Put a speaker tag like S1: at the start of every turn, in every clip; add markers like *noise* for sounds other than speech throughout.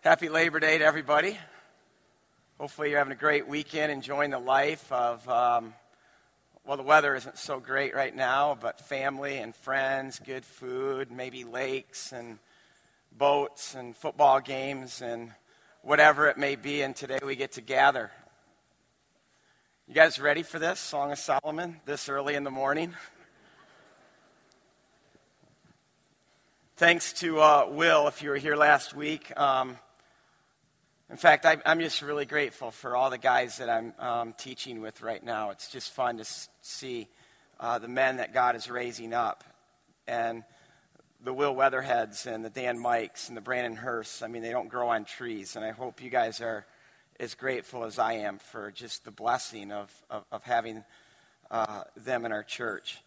S1: Happy Labor Day to everybody. Hopefully, you're having a great weekend, enjoying the life of, um, well, the weather isn't so great right now, but family and friends, good food, maybe lakes and boats and football games and whatever it may be. And today we get to gather. You guys ready for this? Song of Solomon, this early in the morning? Thanks to uh, Will, if you were here last week. Um, in fact, I, am just really grateful for all the guys that I'm um, teaching with right now. It's just fun to see uh, the men that God is raising up. And the Will Weatherheads and the Dan Mikes and the Brandon Hursts, I mean, they don't grow on trees. And I hope you guys are as grateful as I am for just the blessing of, of, of having uh, them in our church.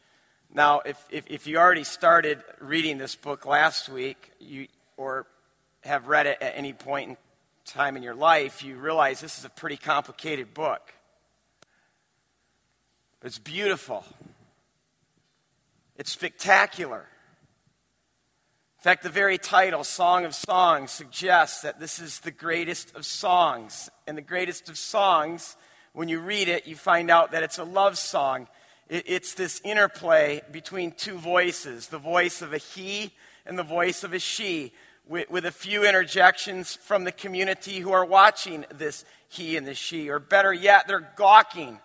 S1: Now, if, if, if you already started reading this book last week, you, or have read it at any point in time in your life, you realize this is a pretty complicated book. It's beautiful. It's spectacular. In fact, the very title, Song of Songs, suggests that this is the greatest of songs. And the greatest of songs, when you read it, you find out that it's a love song. It's this interplay between two voices the voice of a he and the voice of a she with, with a few interjections from the community who are watching this he and the she. Or better yet, they're gawking.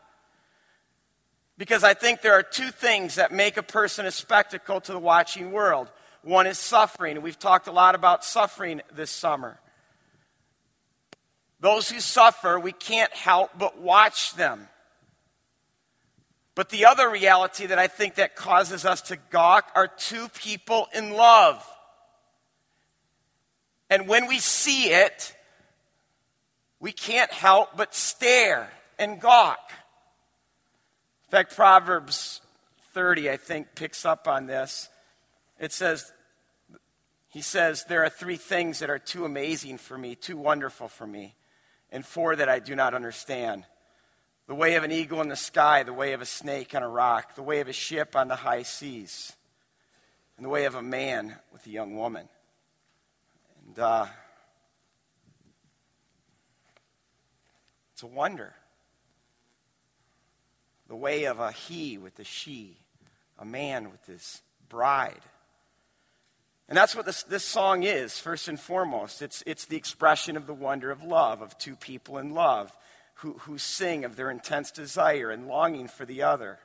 S1: Because I think there are two things that make a person a spectacle to the watching world. One is suffering. We've talked a lot about suffering this summer. Those who suffer, we can't help but watch them. But the other reality that I think that causes us to gawk are two people in love. And when we see it, we can't help but stare and gawk. In fact, Proverbs 30, I think, picks up on this. It says, he says, There are three things that are too amazing for me, too wonderful for me, and four that I do not understand the way of an eagle in the sky, the way of a snake on a rock, the way of a ship on the high seas, and the way of a man with a young woman. And uh, it's a wonder. The way of a he with a she, a man with his bride. And that's what this, this song is, first and foremost. It's, it's the expression of the wonder of love, of two people in love who, who sing of their intense desire and longing for the other.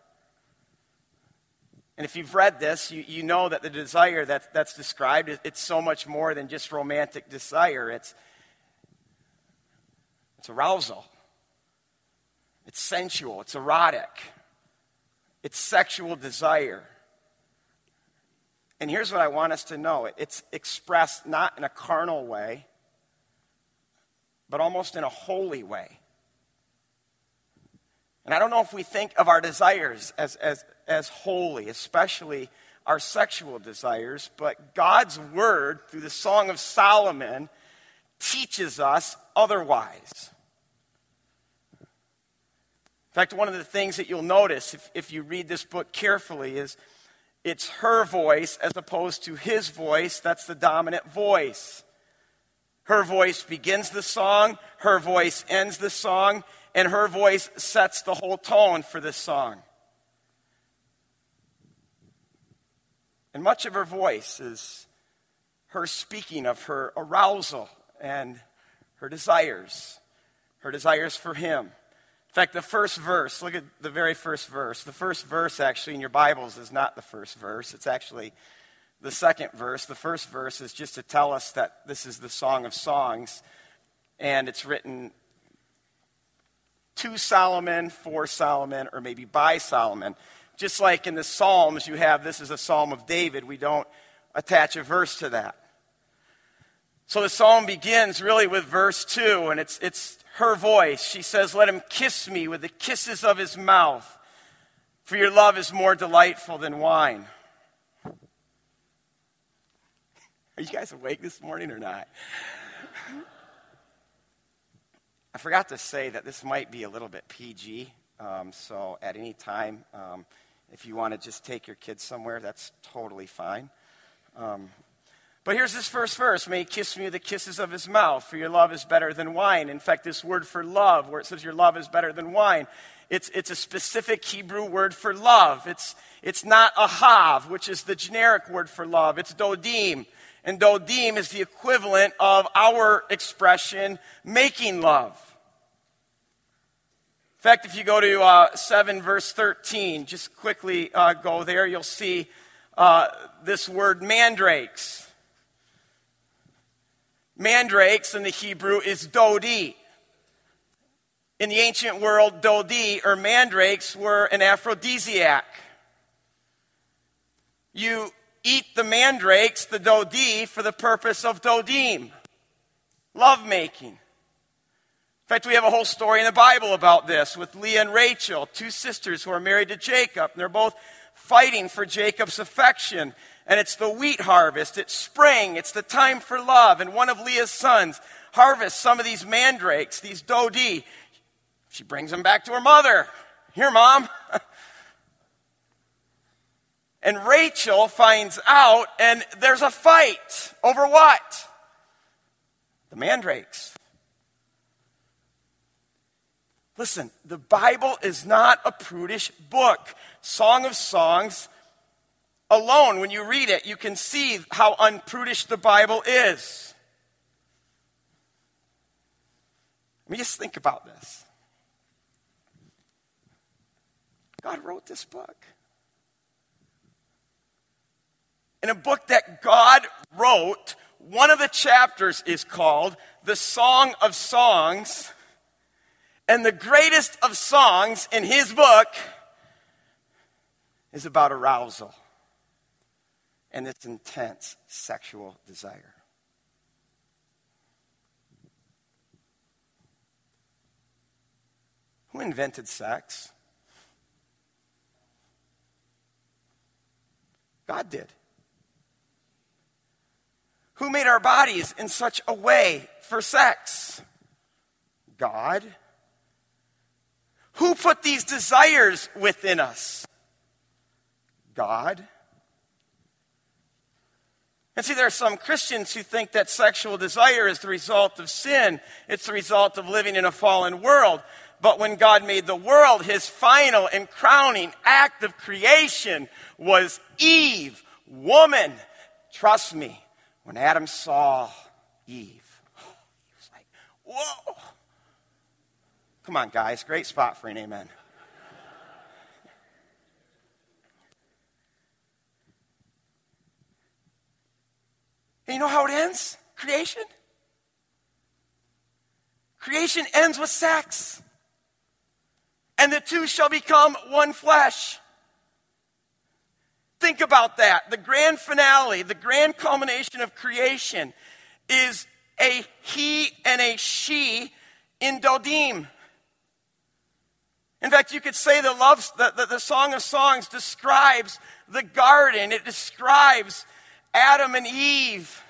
S1: And if you've read this, you, you know that the desire that, that's described, it's so much more than just romantic desire. It's, it's arousal. It's sensual. It's erotic. It's sexual desire. And here's what I want us to know it's expressed not in a carnal way, but almost in a holy way. And I don't know if we think of our desires as, as, as holy, especially our sexual desires, but God's word through the Song of Solomon teaches us otherwise. In fact, one of the things that you'll notice if, if you read this book carefully is it's her voice as opposed to his voice. That's the dominant voice. Her voice begins the song, her voice ends the song, and her voice sets the whole tone for this song. And much of her voice is her speaking of her arousal and her desires, her desires for him. In fact, the first verse, look at the very first verse. The first verse, actually, in your Bibles is not the first verse. It's actually the second verse. The first verse is just to tell us that this is the Song of Songs, and it's written to Solomon, for Solomon, or maybe by Solomon. Just like in the Psalms, you have this is a psalm of David, we don't attach a verse to that. So the psalm begins really with verse 2, and it's, it's her voice. She says, Let him kiss me with the kisses of his mouth, for your love is more delightful than wine. Are you guys awake this morning or not? I forgot to say that this might be a little bit PG, um, so at any time, um, if you want to just take your kids somewhere, that's totally fine. Um, But here's this first verse May he kiss me with the kisses of his mouth, for your love is better than wine. In fact, this word for love, where it says your love is better than wine, it's, it's a specific Hebrew word for love. It's, it's not ahav, which is the generic word for love, it's dodim. And dodim is the equivalent of our expression, making love. In fact, if you go to uh, 7 verse 13, just quickly uh, go there, you'll see uh, this word mandrakes. Mandrakes in the Hebrew is dodi. In the ancient world, dodi or mandrakes were an aphrodisiac. You eat the mandrakes, the dodi, for the purpose of dodim, lovemaking. In fact, we have a whole story in the Bible about this with Leah and Rachel, two sisters who are married to Jacob, and they're both fighting for Jacob's affection. And it's the wheat harvest, it's spring, it's the time for love. And one of Leah's sons harvests some of these mandrakes, these dodi. She brings them back to her mother. Here, mom. *laughs* and Rachel finds out, and there's a fight over what? The mandrakes. Listen, the Bible is not a prudish book. Song of Songs alone, when you read it, you can see how unprudish the Bible is. Let me just think about this. God wrote this book. In a book that God wrote, one of the chapters is called The Song of Songs. And the greatest of songs in his book is about arousal and its intense sexual desire. Who invented sex? God did. Who made our bodies in such a way for sex? God. Who put these desires within us? God. And see, there are some Christians who think that sexual desire is the result of sin. It's the result of living in a fallen world. But when God made the world, his final and crowning act of creation was Eve, woman. Trust me, when Adam saw Eve, he was like, whoa. Come on, guys. Great spot for an amen. And you know how it ends? Creation? Creation ends with sex. And the two shall become one flesh. Think about that. The grand finale, the grand culmination of creation is a he and a she in Dodim. In fact, you could say the, love, the, the, the Song of Songs describes the garden, it describes Adam and Eve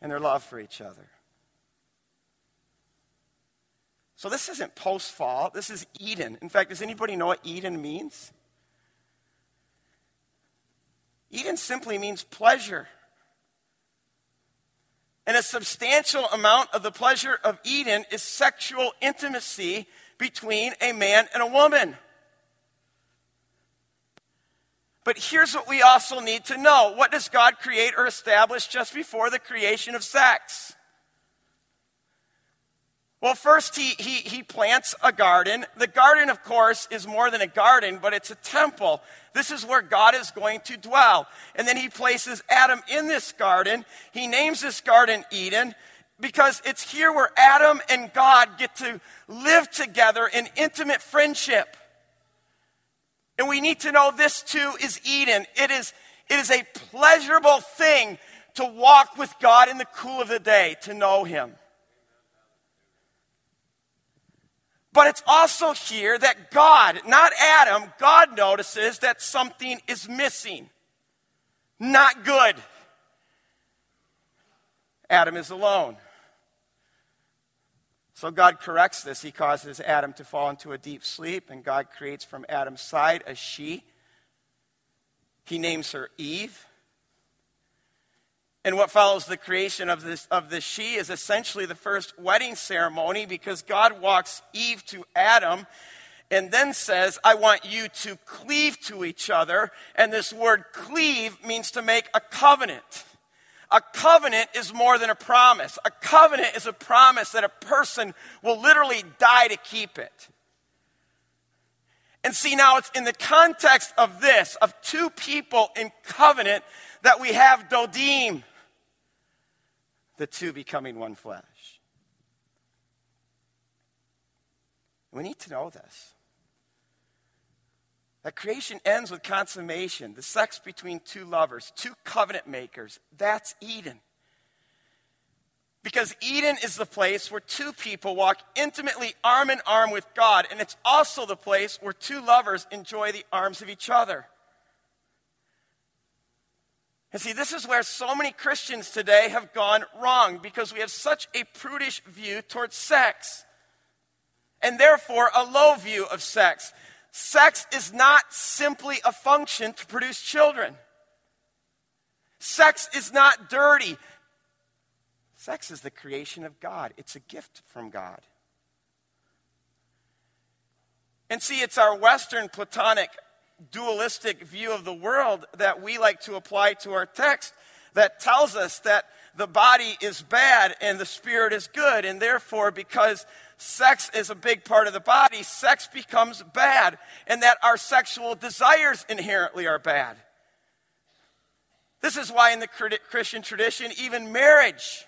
S1: and their love for each other. So, this isn't post fall, this is Eden. In fact, does anybody know what Eden means? Eden simply means pleasure. And a substantial amount of the pleasure of Eden is sexual intimacy between a man and a woman. But here's what we also need to know what does God create or establish just before the creation of sex? Well, first, he, he, he plants a garden. The garden, of course, is more than a garden, but it's a temple. This is where God is going to dwell. And then he places Adam in this garden. He names this garden Eden because it's here where Adam and God get to live together in intimate friendship. And we need to know this too is Eden. It is, it is a pleasurable thing to walk with God in the cool of the day, to know Him. But it's also here that God, not Adam, God notices that something is missing. Not good. Adam is alone. So God corrects this. He causes Adam to fall into a deep sleep, and God creates from Adam's side a she. He names her Eve. And what follows the creation of this, of this she is essentially the first wedding ceremony because God walks Eve to Adam and then says, I want you to cleave to each other. And this word cleave means to make a covenant. A covenant is more than a promise. A covenant is a promise that a person will literally die to keep it. And see, now it's in the context of this, of two people in covenant, that we have Dodim, the two becoming one flesh. We need to know this. That creation ends with consummation, the sex between two lovers, two covenant makers. That's Eden. Because Eden is the place where two people walk intimately arm in arm with God, and it's also the place where two lovers enjoy the arms of each other. And see, this is where so many Christians today have gone wrong because we have such a prudish view towards sex, and therefore a low view of sex. Sex is not simply a function to produce children. Sex is not dirty. Sex is the creation of God, it's a gift from God. And see, it's our Western Platonic dualistic view of the world that we like to apply to our text that tells us that the body is bad and the spirit is good. And therefore, because sex is a big part of the body, sex becomes bad, and that our sexual desires inherently are bad. This is why, in the Christian tradition, even marriage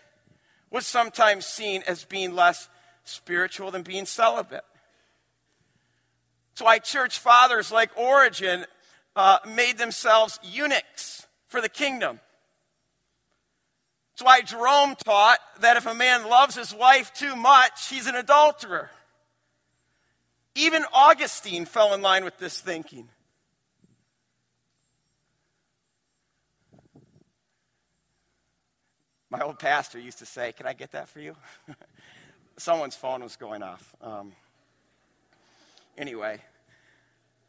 S1: was sometimes seen as being less spiritual than being celibate. That's why church fathers like Origen uh, made themselves eunuchs for the kingdom. That's why Jerome taught that if a man loves his wife too much, he's an adulterer. Even Augustine fell in line with this thinking. My old pastor used to say, Can I get that for you? *laughs* Someone's phone was going off. Um, anyway.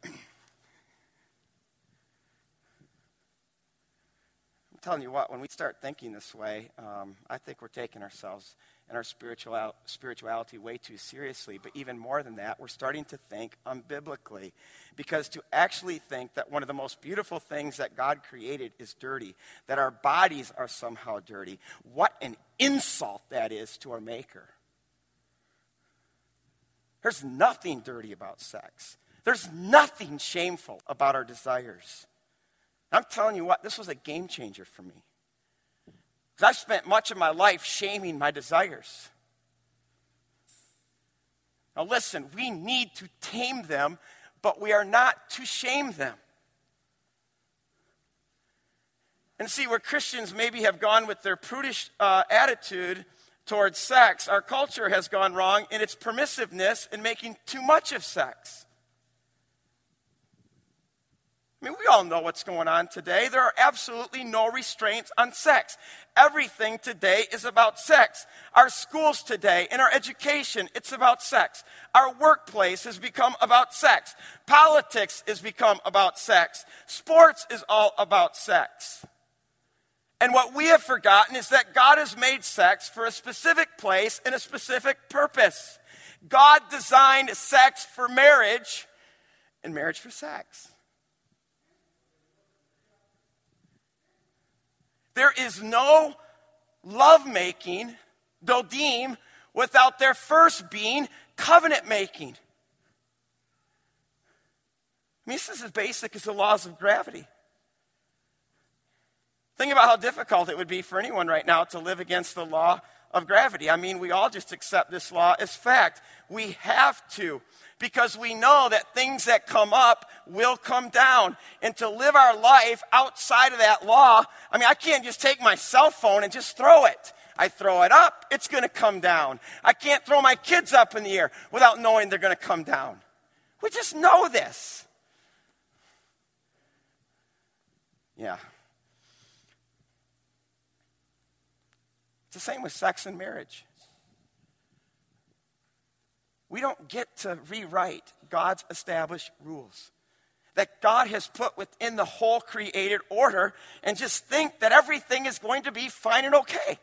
S1: I'm telling you what, when we start thinking this way, um, I think we're taking ourselves and our spiritual, spirituality way too seriously. But even more than that, we're starting to think unbiblically. Because to actually think that one of the most beautiful things that God created is dirty, that our bodies are somehow dirty, what an insult that is to our Maker. There's nothing dirty about sex. There's nothing shameful about our desires. I'm telling you what, this was a game changer for me. Because I've spent much of my life shaming my desires. Now, listen, we need to tame them, but we are not to shame them. And see, where Christians maybe have gone with their prudish uh, attitude towards sex, our culture has gone wrong in its permissiveness in making too much of sex. I mean, we all know what's going on today. There are absolutely no restraints on sex. Everything today is about sex. Our schools today, in our education, it's about sex. Our workplace has become about sex. Politics has become about sex. Sports is all about sex. And what we have forgotten is that God has made sex for a specific place and a specific purpose. God designed sex for marriage and marriage for sex. There is no lovemaking, dodim, without there first being covenant making. I mean, this is as basic as the laws of gravity. Think about how difficult it would be for anyone right now to live against the law of gravity. I mean, we all just accept this law as fact. We have to because we know that things that come up will come down. And to live our life outside of that law, I mean, I can't just take my cell phone and just throw it. I throw it up, it's going to come down. I can't throw my kids up in the air without knowing they're going to come down. We just know this. Yeah. It's the same with sex and marriage. We don't get to rewrite God's established rules. that God has put within the whole created order and just think that everything is going to be fine and okay.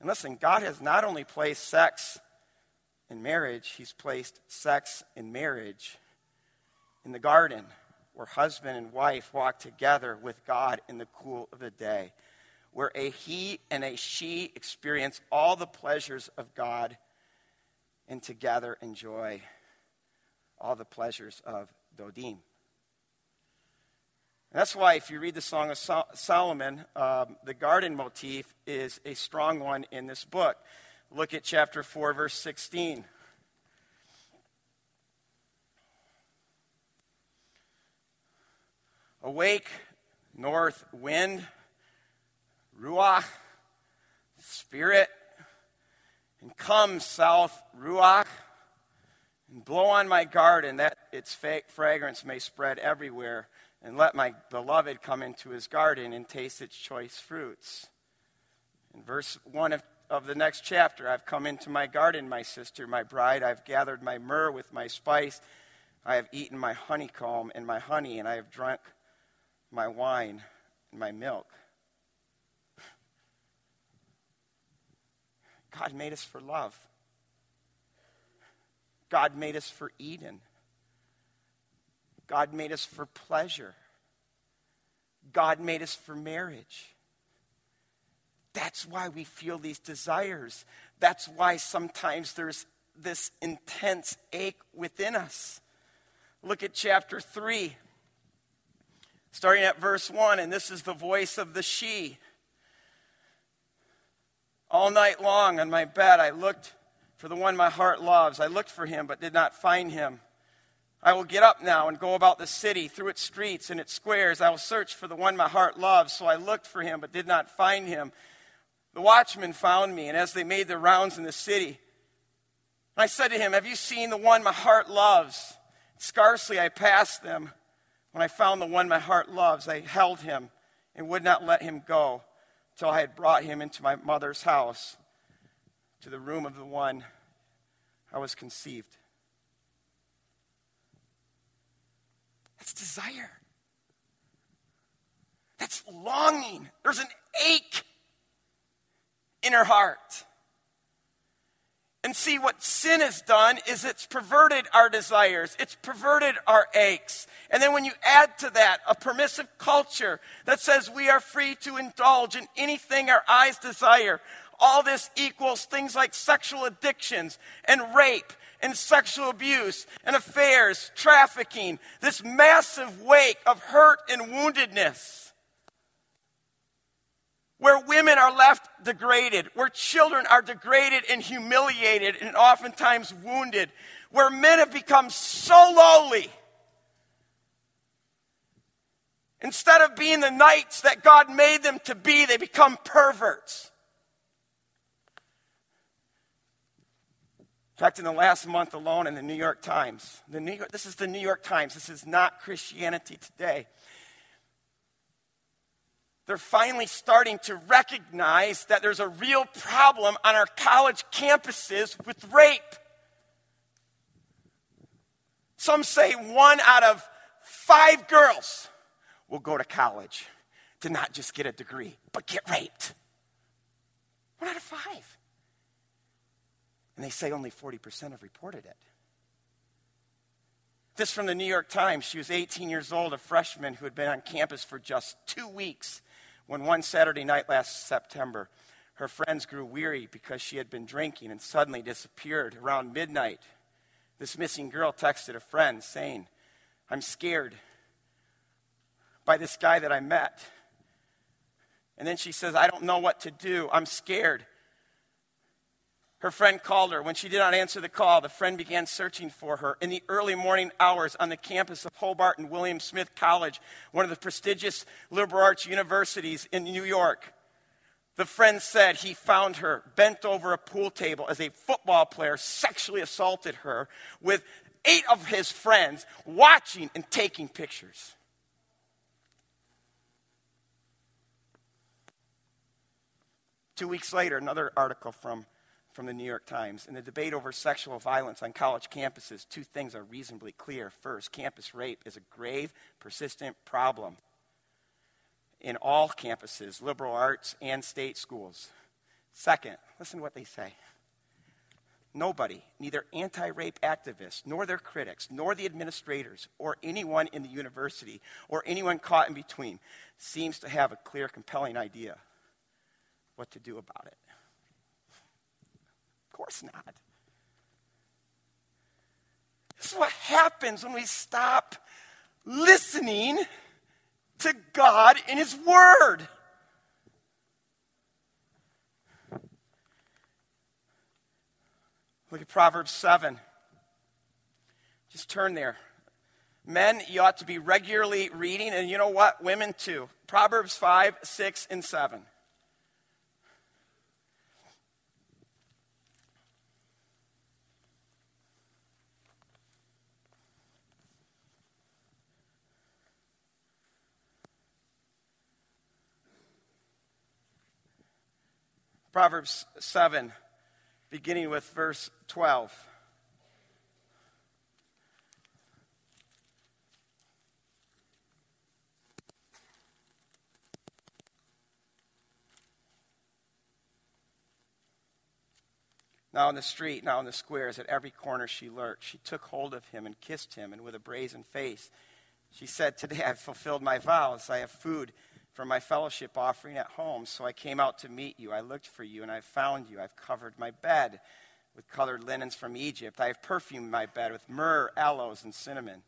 S1: And listen, God has not only placed sex in marriage, He's placed sex in marriage in the garden where husband and wife walk together with God in the cool of the day, where a he and a she experience all the pleasures of God and together enjoy all the pleasures of Dodim. And that's why, if you read the Song of Sol- Solomon, um, the garden motif is a strong one in this book. Look at chapter 4, verse 16. Awake, north wind, Ruach, spirit, and come, south Ruach, and blow on my garden that its fragrance may spread everywhere and let my beloved come into his garden and taste its choice fruits. In verse 1 of, of the next chapter, I've come into my garden, my sister, my bride. I've gathered my myrrh with my spice. I have eaten my honeycomb and my honey, and I have drunk my wine and my milk. God made us for love. God made us for Eden. God made us for pleasure. God made us for marriage. That's why we feel these desires. That's why sometimes there's this intense ache within us. Look at chapter 3, starting at verse 1, and this is the voice of the she. All night long on my bed, I looked for the one my heart loves. I looked for him, but did not find him. I will get up now and go about the city, through its streets and its squares. I will search for the one my heart loves. So I looked for him, but did not find him. The watchmen found me, and as they made their rounds in the city, I said to him, Have you seen the one my heart loves? Scarcely I passed them. When I found the one my heart loves, I held him and would not let him go till I had brought him into my mother's house, to the room of the one I was conceived. That's desire. That's longing. There's an ache in her heart. And see, what sin has done is it's perverted our desires, it's perverted our aches. And then when you add to that a permissive culture that says we are free to indulge in anything our eyes desire, all this equals things like sexual addictions and rape and sexual abuse and affairs, trafficking, this massive wake of hurt and woundedness. Where women are left degraded, where children are degraded and humiliated and oftentimes wounded, where men have become so lowly. Instead of being the knights that God made them to be, they become perverts. In fact, in the last month alone in the New York Times, the New York, this is the New York Times, this is not Christianity Today. They're finally starting to recognize that there's a real problem on our college campuses with rape. Some say one out of five girls will go to college to not just get a degree, but get raped. One out of five. And they say only 40% have reported it. This from the New York Times. She was 18 years old, a freshman who had been on campus for just two weeks when one Saturday night last September, her friends grew weary because she had been drinking and suddenly disappeared around midnight. This missing girl texted a friend saying, I'm scared by this guy that I met. And then she says, I don't know what to do. I'm scared. Her friend called her. When she did not answer the call, the friend began searching for her. In the early morning hours on the campus of Hobart and William Smith College, one of the prestigious liberal arts universities in New York, the friend said he found her bent over a pool table as a football player sexually assaulted her with eight of his friends watching and taking pictures. Two weeks later, another article from from the New York Times. In the debate over sexual violence on college campuses, two things are reasonably clear. First, campus rape is a grave, persistent problem in all campuses, liberal arts and state schools. Second, listen to what they say. Nobody, neither anti rape activists, nor their critics, nor the administrators, or anyone in the university, or anyone caught in between, seems to have a clear, compelling idea what to do about it Of course not. This is what happens when we stop listening to God in His Word. Look at Proverbs 7. Just turn there. Men, you ought to be regularly reading, and you know what? Women too. Proverbs 5, 6, and 7. Proverbs 7, beginning with verse 12. Now in the street, now in the squares, at every corner she lurked. She took hold of him and kissed him, and with a brazen face, she said, Today I've fulfilled my vows. I have food for my fellowship offering at home. So I came out to meet you. I looked for you, and I found you. I've covered my bed with colored linens from Egypt. I have perfumed my bed with myrrh, aloes, and cinnamon.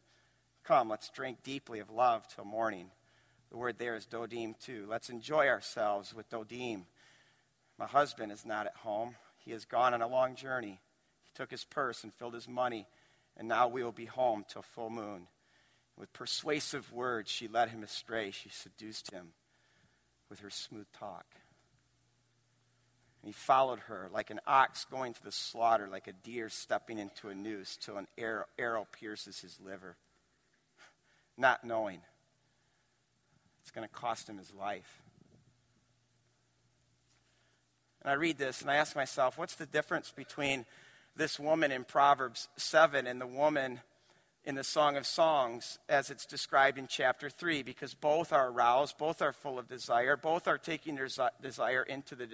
S1: Come, let's drink deeply of love till morning. The word there is dodim, too. Let's enjoy ourselves with dodim. My husband is not at home. He has gone on a long journey. He took his purse and filled his money, and now we will be home till full moon. With persuasive words, she led him astray. She seduced him with her smooth talk. And he followed her like an ox going to the slaughter, like a deer stepping into a noose till an arrow, arrow pierces his liver, not knowing it's going to cost him his life. And I read this and I ask myself, what's the difference between this woman in Proverbs 7 and the woman in the Song of Songs as it's described in chapter 3 because both are aroused, both are full of desire, both are taking their desire into the,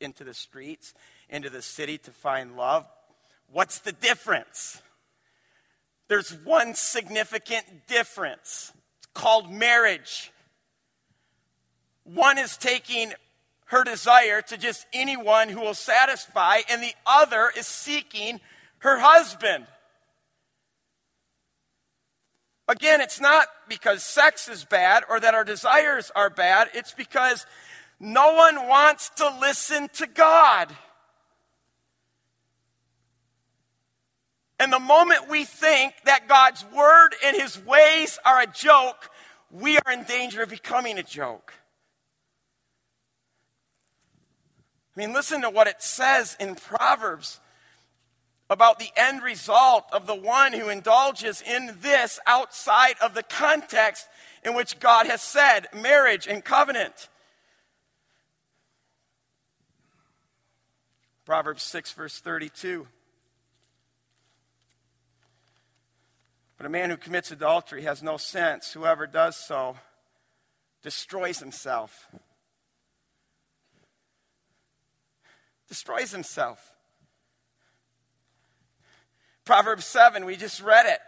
S1: into the streets, into the city to find love. What's the difference? There's one significant difference. It's called marriage. One is taking her desire to just anyone who will satisfy, and the other is seeking her husband. Again, it's not because sex is bad or that our desires are bad. It's because no one wants to listen to God. And the moment we think that God's word and his ways are a joke, we are in danger of becoming a joke. I mean, listen to what it says in Proverbs about the end result of the one who indulges in this outside of the context in which God has said marriage and covenant. Proverbs 6, verse 32. But a man who commits adultery has no sense. Whoever does so destroys himself. Destroys himself. Proverbs 7, we just read it.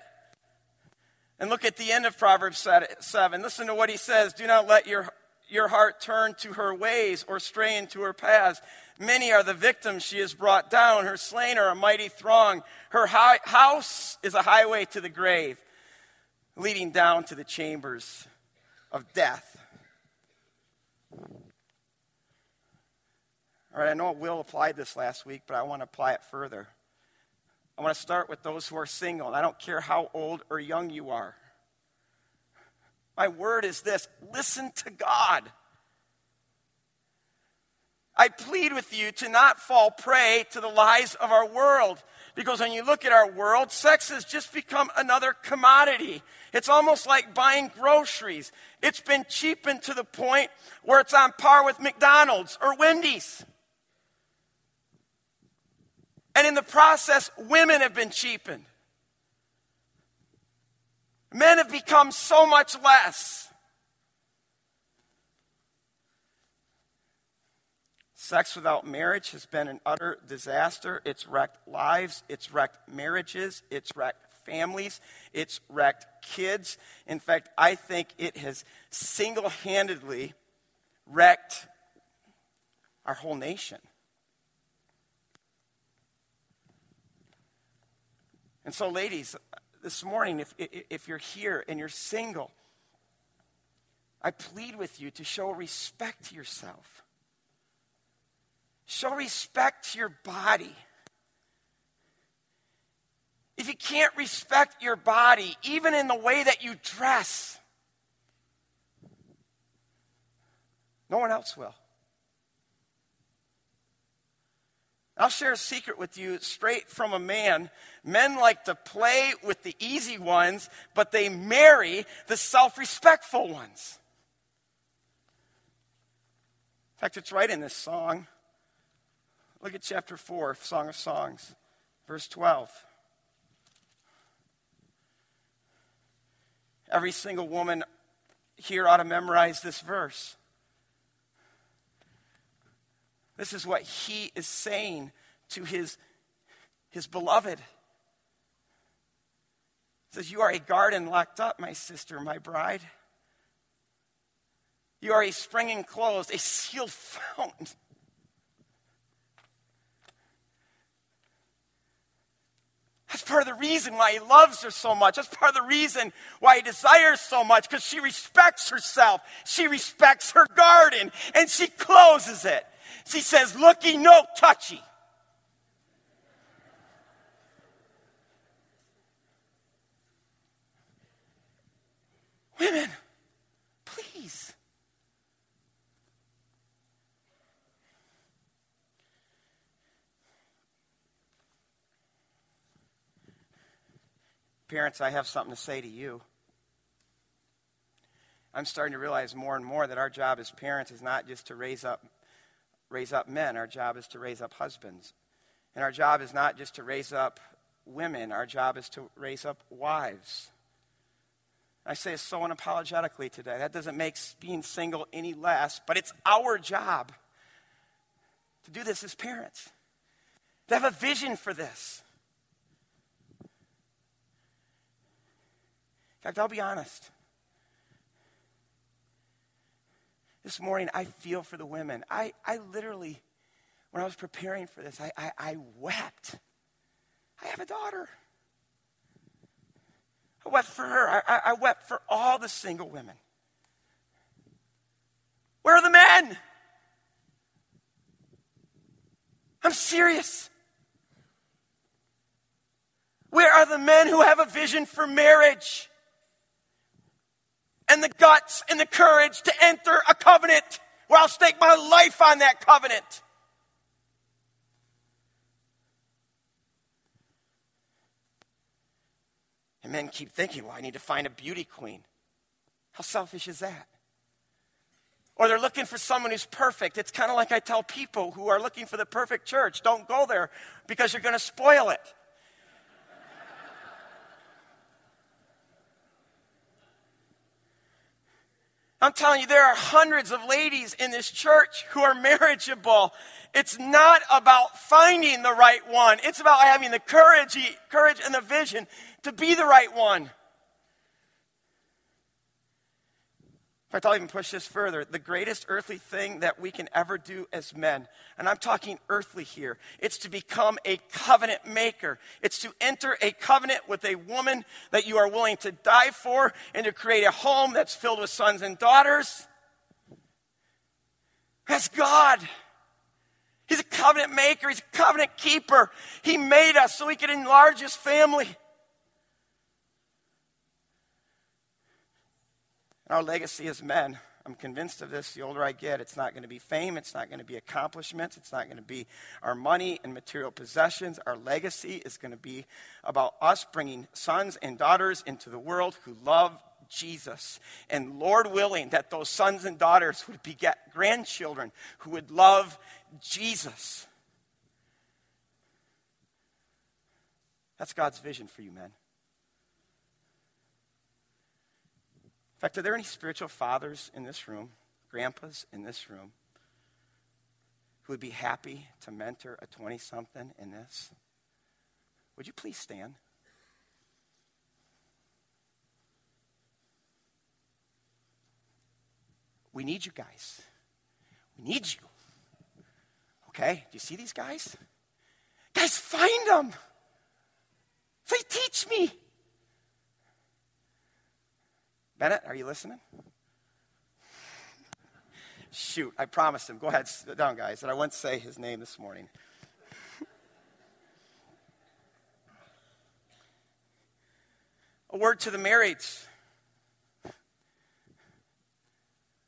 S1: And look at the end of Proverbs 7. Listen to what he says Do not let your, your heart turn to her ways or stray into her paths. Many are the victims she has brought down. Her slain are a mighty throng. Her house is a highway to the grave, leading down to the chambers of death. All right, I know Will applied this last week, but I want to apply it further. I want to start with those who are single. I don't care how old or young you are. My word is this listen to God. I plead with you to not fall prey to the lies of our world. Because when you look at our world, sex has just become another commodity. It's almost like buying groceries. It's been cheapened to the point where it's on par with McDonald's or Wendy's. And in the process, women have been cheapened. Men have become so much less. Sex without marriage has been an utter disaster. It's wrecked lives, it's wrecked marriages, it's wrecked families, it's wrecked kids. In fact, I think it has single handedly wrecked our whole nation. And so, ladies, this morning, if, if you're here and you're single, I plead with you to show respect to yourself. Show respect to your body. If you can't respect your body, even in the way that you dress, no one else will. I'll share a secret with you straight from a man. Men like to play with the easy ones, but they marry the self respectful ones. In fact, it's right in this song. Look at chapter 4, Song of Songs, verse 12. Every single woman here ought to memorize this verse. This is what he is saying to his, his beloved. He says, You are a garden locked up, my sister, my bride. You are a spring enclosed, a sealed fountain. That's part of the reason why he loves her so much. That's part of the reason why he desires so much, because she respects herself. She respects her garden, and she closes it. She says, looky, no touchy. Women, please. Parents, I have something to say to you. I'm starting to realize more and more that our job as parents is not just to raise up raise up men, our job is to raise up husbands. And our job is not just to raise up women, our job is to raise up wives. I say it so unapologetically today. That doesn't make being single any less, but it's our job to do this as parents, to have a vision for this. In fact, I'll be honest. This morning, I feel for the women. I, I literally, when I was preparing for this, I, I, I wept. I have a daughter. I wept for her. I, I, wept for all the single women. Where are the men? I'm serious. Where are the men who have a vision for marriage? And the guts and the courage to enter a covenant where I'll stake my life on that covenant. And men keep thinking, well, I need to find a beauty queen. How selfish is that? Or they're looking for someone who's perfect. It's kind of like I tell people who are looking for the perfect church don't go there because you're going to spoil it. I'm telling you, there are hundreds of ladies in this church who are *laughs* marriageable. It's not about finding the right one. It's about having the courage, courage and the vision to be the right one. In fact, I'll even push this further. The greatest earthly thing that we can ever do as men, and I'm talking earthly here, it's to become a covenant maker. It's to enter a covenant with a woman that you are willing to die for and to create a home that's filled with sons and daughters. That's God. He's a covenant maker, He's a covenant keeper. He made us so He could enlarge His family. Our legacy as men, I'm convinced of this the older I get, it's not going to be fame, it's not going to be accomplishments, it's not going to be our money and material possessions. Our legacy is going to be about us bringing sons and daughters into the world who love Jesus. And Lord willing, that those sons and daughters would beget grandchildren who would love Jesus. That's God's vision for you, men. Fact, are there any spiritual fathers in this room, grandpas in this room, who would be happy to mentor a 20 something in this? Would you please stand? We need you guys. We need you. Okay? Do you see these guys? Guys, find them. They teach me. Bennett, are you listening? Shoot, I promised him. Go ahead, sit down, guys. And I won't say his name this morning. A word to the marrieds.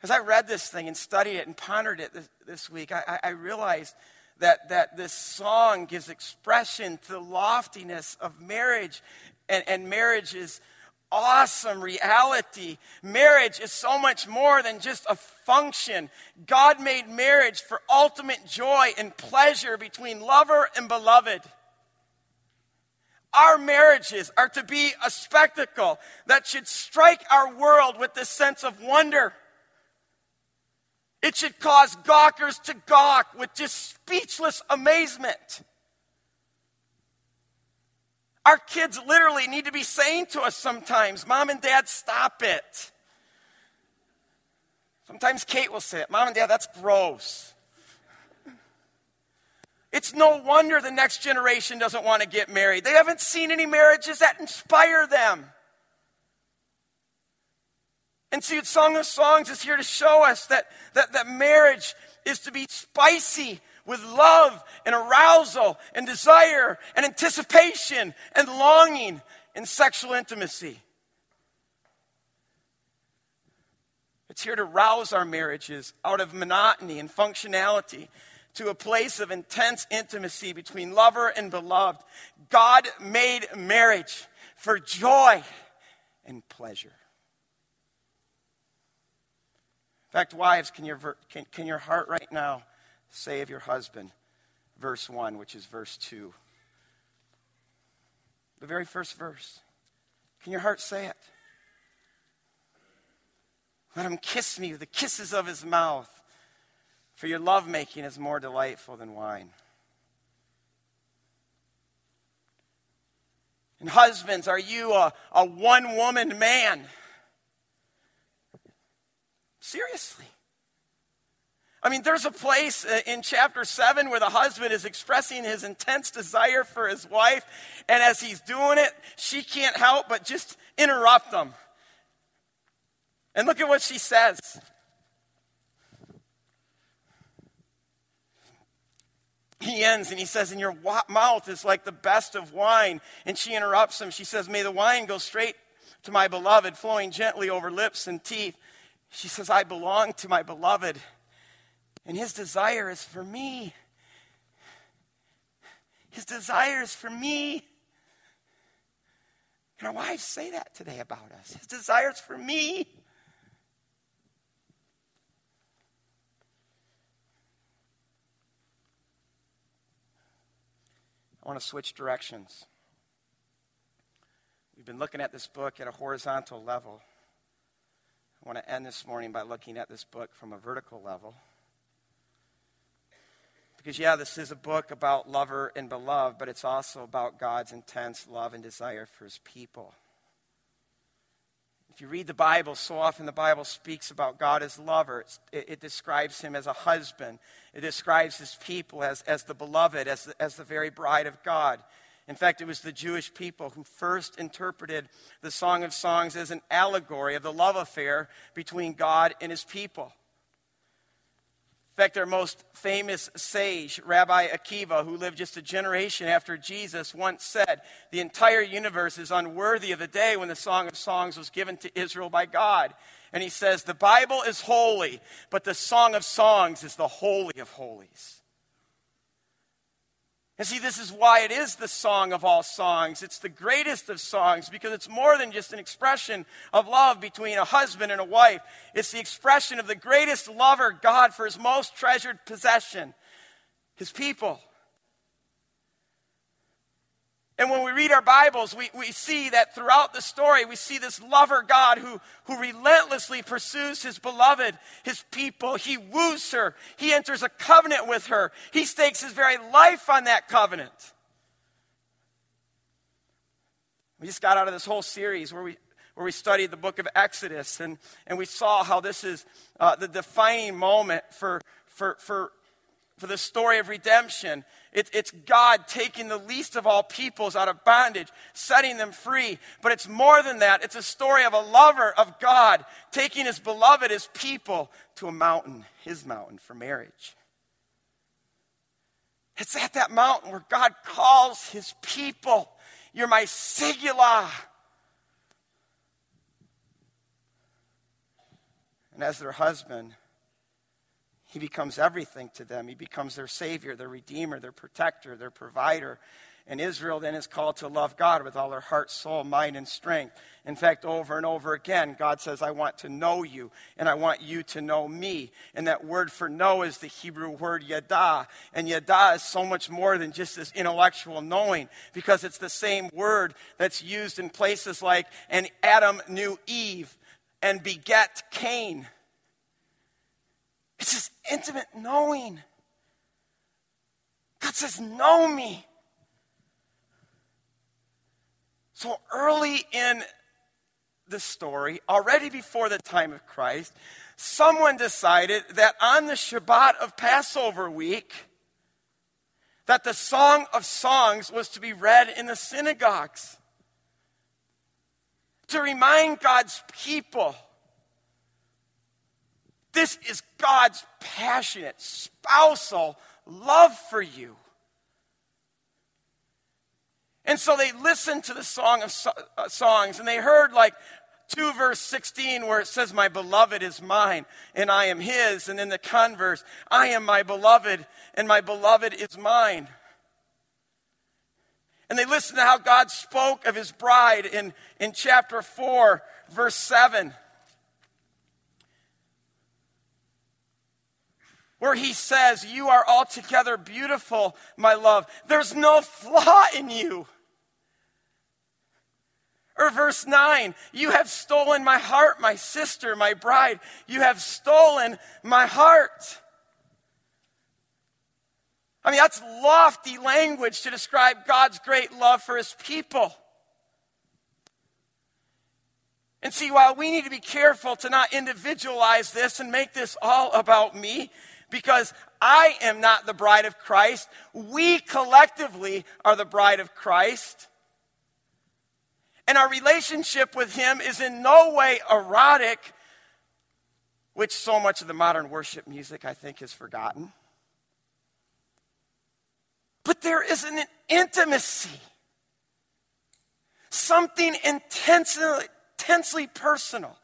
S1: As I read this thing and studied it and pondered it this, this week, I, I realized that, that this song gives expression to the loftiness of marriage. And, and marriage is awesome reality. Marriage is so much more than just a function. God made marriage for ultimate joy and pleasure between lover and beloved. Our marriages are to be a spectacle that should strike our world with this sense of wonder it should cause gawkers to gawk with just speechless amazement. Our kids literally need to be saying to us sometimes, Mom and Dad, stop it. Sometimes Kate will say it, Mom and Dad, that's gross. It's no wonder the next generation doesn't want to get married. They haven't seen any marriages that inspire them. And see, Song of Songs is here to show us that, that, that marriage is to be spicy with love and arousal and desire and anticipation and longing and sexual intimacy. It's here to rouse our marriages out of monotony and functionality to a place of intense intimacy between lover and beloved. God made marriage for joy and pleasure. In fact, wives, can your, can, can your heart right now say of your husband, verse 1, which is verse 2? The very first verse. Can your heart say it? Let him kiss me with the kisses of his mouth, for your lovemaking is more delightful than wine. And husbands, are you a, a one woman man? Seriously. I mean, there's a place uh, in chapter 7 where the husband is expressing his intense desire for his wife, and as he's doing it, she can't help but just interrupt him. And look at what she says. He ends and he says, And your wa- mouth is like the best of wine. And she interrupts him. She says, May the wine go straight to my beloved, flowing gently over lips and teeth. She says, I belong to my beloved, and his desire is for me. His desire is for me. And our wives say that today about us. His desire is for me. I want to switch directions. We've been looking at this book at a horizontal level. I want to end this morning by looking at this book from a vertical level. Because, yeah, this is a book about lover and beloved, but it's also about God's intense love and desire for his people. If you read the Bible, so often the Bible speaks about God as lover. It, it, describes him as a husband. It describes his people as, as the beloved, as the, as the very bride of God. In fact, it was the Jewish people who first interpreted the Song of Songs as an allegory of the love affair between God and his people. In fact, their most famous sage, Rabbi Akiva, who lived just a generation after Jesus, once said, The entire universe is unworthy of the day when the Song of Songs was given to Israel by God. And he says, The Bible is holy, but the Song of Songs is the holy of holies. And see, this is why it is the song of all songs. It's the greatest of songs because it's more than just an expression of love between a husband and a wife. It's the expression of the greatest lover, God, for his most treasured possession, his people. And when we read our Bibles, we, we see that throughout the story, we see this lover God who, who relentlessly pursues his beloved, his people. He woos her. He enters a covenant with her. He stakes his very life on that covenant. We just got out of this whole series where we, where we studied the book of Exodus, and, and we saw how this is uh, the defining moment for, for, for, for the story of redemption. It, it's God taking the least of all peoples out of bondage, setting them free. But it's more than that. It's a story of a lover of God taking his beloved, his people, to a mountain, his mountain, for marriage. It's at that mountain where God calls his people, You're my Segullah. And as their husband, he becomes everything to them. He becomes their Savior, their Redeemer, their Protector, their Provider. And Israel then is called to love God with all their heart, soul, mind, and strength. In fact, over and over again, God says, I want to know you, and I want you to know me. And that word for know is the Hebrew word yada. And yada is so much more than just this intellectual knowing, because it's the same word that's used in places like, and Adam knew Eve and beget Cain. It's this intimate knowing. God says, Know me. So early in the story, already before the time of Christ, someone decided that on the Shabbat of Passover week, that the Song of Songs was to be read in the synagogues to remind God's people this is God's passionate, spousal love for you. And so they listened to the Song of so- uh, Songs and they heard like 2 verse 16 where it says, My beloved is mine and I am his. And then the converse, I am my beloved and my beloved is mine. And they listened to how God spoke of his bride in, in chapter 4, verse 7. Where he says, You are altogether beautiful, my love. There's no flaw in you. Or verse 9, You have stolen my heart, my sister, my bride. You have stolen my heart. I mean, that's lofty language to describe God's great love for his people. And see, while we need to be careful to not individualize this and make this all about me, because I am not the bride of Christ. We collectively are the bride of Christ. And our relationship with Him is in no way erotic, which so much of the modern worship music, I think, has forgotten. But there is an intimacy, something intensely, intensely personal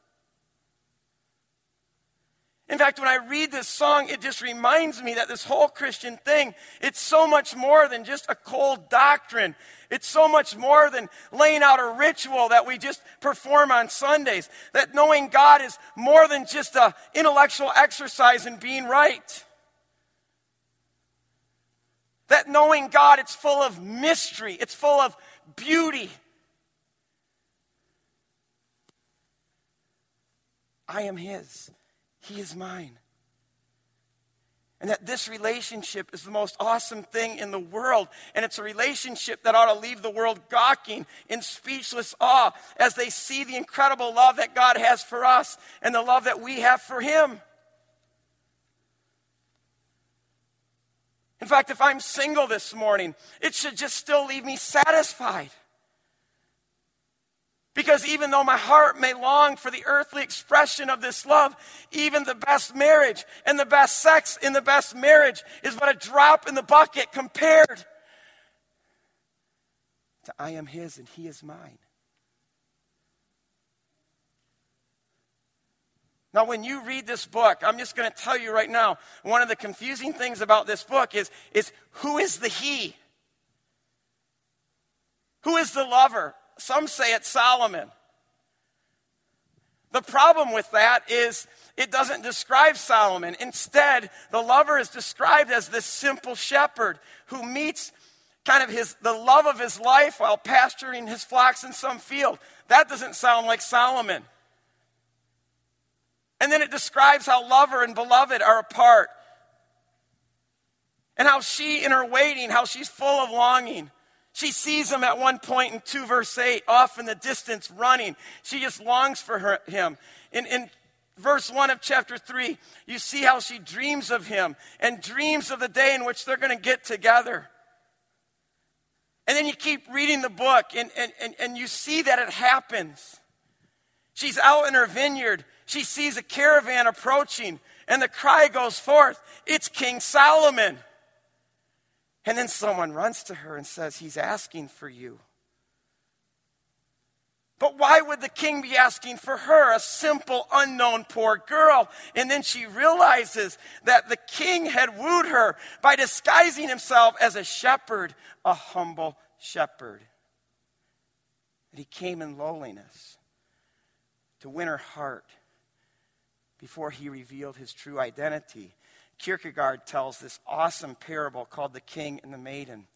S1: in fact, when I read this song, it just reminds me that this whole Christian thing, it's so much more than just a cold doctrine. It's so much more than laying out a ritual that we just perform on Sundays. That knowing God is more than just an intellectual exercise in being right. That knowing God, it's full of mystery, it's full of beauty. I am His. He is mine. And that this relationship is the most awesome thing in the world. And it's a relationship that ought to leave the world gawking in speechless awe as they see the incredible love that God has for us and the love that we have for Him. In fact, if I'm single this morning, it should just still leave me satisfied. Because even though my heart may long for the earthly expression of this love, even the best marriage and the best sex in the best marriage is but a drop in the bucket compared to I am His and He is mine. Now, when you read this book, I'm just going to tell you right now, one of the confusing things about this book is, is who is the He? Who is the lover? Some say it's Solomon. The problem with that is it doesn't describe Solomon. Instead, the lover is described as this simple shepherd who meets kind of his, the love of his life while pasturing his flocks in some field. That doesn't sound like Solomon. And then it describes how lover and beloved are apart. And how she, in her waiting, how she's full of longing. She sees him at one point in 2 verse 8, off in the distance, running. She just longs for her, him. In, in verse 1 of chapter 3, you see how she dreams of him and dreams of the day in which they're going to get together. And then you keep reading the book and, and, and, and you see that it happens. She's out in her vineyard. She sees a caravan approaching, and the cry goes forth It's King Solomon. And then someone runs to her and says, He's asking for you. But why would the king be asking for her, a simple, unknown poor girl? And then she realizes that the king had wooed her by disguising himself as a shepherd, a humble shepherd. That he came in lowliness to win her heart before he revealed his true identity. Kierkegaard tells this awesome parable called The King and the Maiden.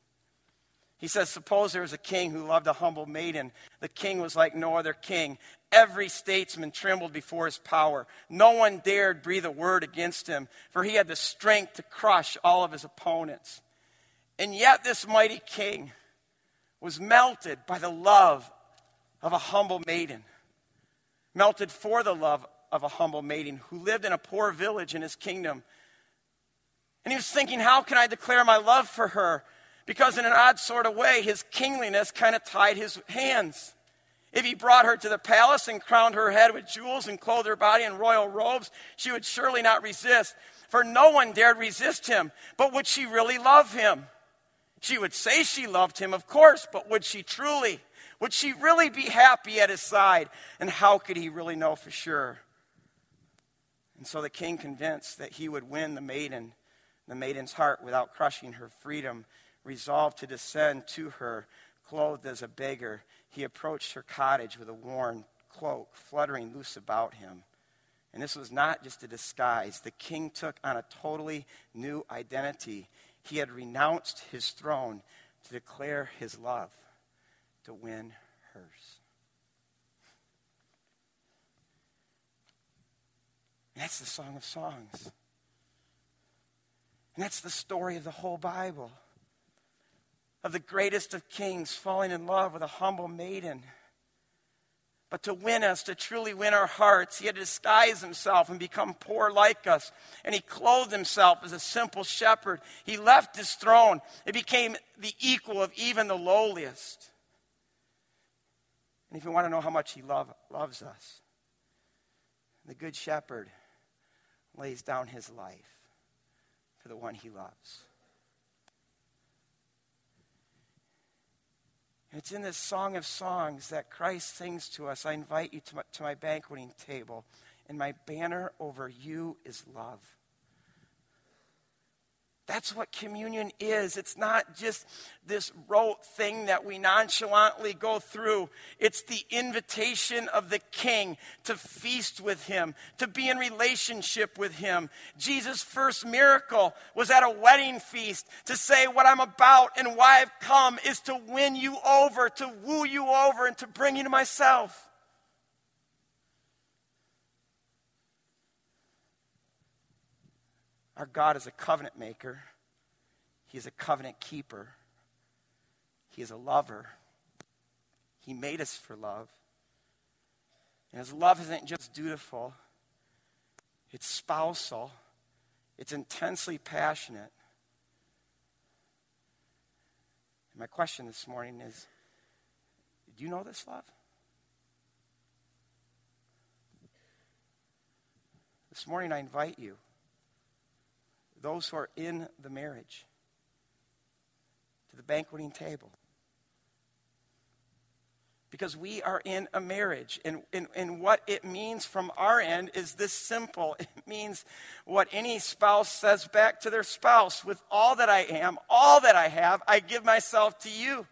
S1: He says, Suppose there was a king who loved a humble maiden. The king was like no other king. Every statesman trembled before his power. No one dared breathe a word against him, for he had the strength to crush all of his opponents. And yet, this mighty king was melted by the love of a humble maiden, melted for the love of a humble maiden who lived in a poor village in his kingdom. And he was thinking, How can I declare my love for her? because, in an odd sort of way, his kingliness kind of tied his hands. If he brought her to the palace and crowned her head with jewels and clothed her body in royal robes, she would surely not resist, for no one dared resist him. But would she really love him? She would say she loved him, of course, but would she truly? Would she really be happy at his side? And how could he really know for sure? And so the king, convinced that he would win the maiden, the maiden's heart without crushing her freedom, resolved to descend to her, clothed as a beggar, he approached her cottage with a worn cloak fluttering loose about him. And this was not just a disguise. The king took on a totally new identity. He had renounced his throne to declare his love, to win hers. That's the Song of Songs. And that's the story of the whole Bible of the greatest of kings falling in love with a humble maiden. But to win us, to truly win our hearts, he had to disguise himself and become poor like us. And he clothed himself as a simple shepherd. He left his throne. It became the equal of even the lowliest. And if you want to know how much he love, loves us, the good shepherd lays down his life the one he loves. It's in this Song of Songs that Christ sings to us I invite you to my, to my banqueting table, and my banner over you is love. That's what communion is. It's not just this rote thing that we nonchalantly go through. It's the invitation of the King to feast with Him, to be in relationship with Him. Jesus' first miracle was at a wedding feast to say, What I'm about and why I've come is to win you over, to woo you over, and to bring you to myself. Our God is a covenant maker, He is a covenant keeper, He is a lover. He made us for love. And His love isn't just dutiful, it's spousal, it's intensely passionate. And my question this morning is do you know this love? This morning, I invite you those who are in the marriage to the banqueting table. Because we are in a marriage. And, and, and what it means from our end is this simple *laughs* it means what any spouse says back to their spouse with all that I am, all that I have, I give myself to you.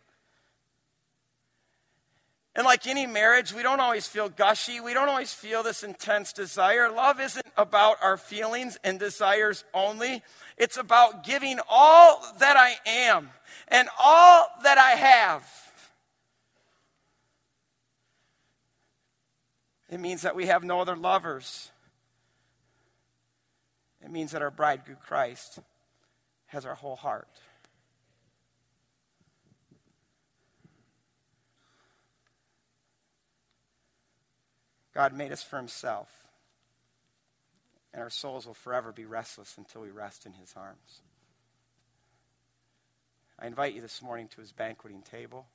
S1: And like any marriage, we don't always feel gushy. We don't always feel this intense desire. Love isn't about our feelings and desires only, it's about giving all that I am and all that I have. It means that we have no other lovers. It means that our bridegroom Christ has our whole heart. God made us for himself, and our souls will forever be restless until we rest in his arms. I invite you this morning to his banqueting table.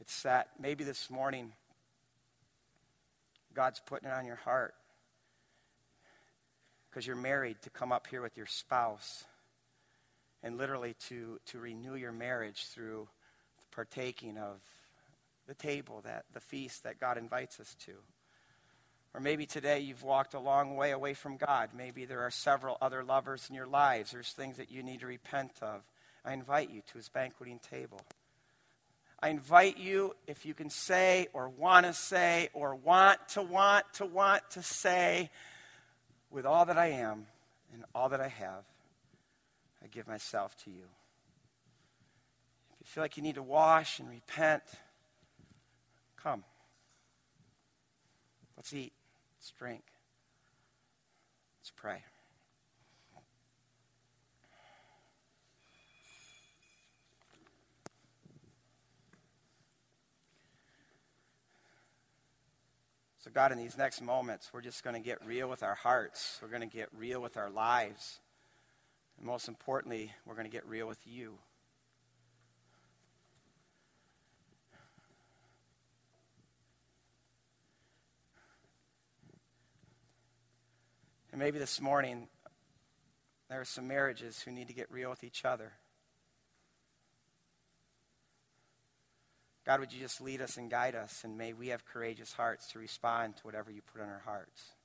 S1: It's set. Maybe this morning, God's putting it on your heart because you're married to come up here with your spouse and literally to, to renew your marriage through partaking of the table, that the feast that God invites us to. Or maybe today you've walked a long way away from God. Maybe there are several other lovers in your lives. There's things that you need to repent of. I invite you to his banqueting table. I invite you, if you can say or want to say or want to want to want to say, with all that I am and all that I have, I give myself to you. If you feel like you need to wash and repent, Come. Let's eat. Let's drink. Let's pray. So, God, in these next moments, we're just going to get real with our hearts. We're going to get real with our lives. And most importantly, we're going to get real with you. And maybe this morning, there are some marriages who need to get real with each other. God, would you just lead us and guide us, and may we have courageous hearts to respond to whatever you put on our hearts.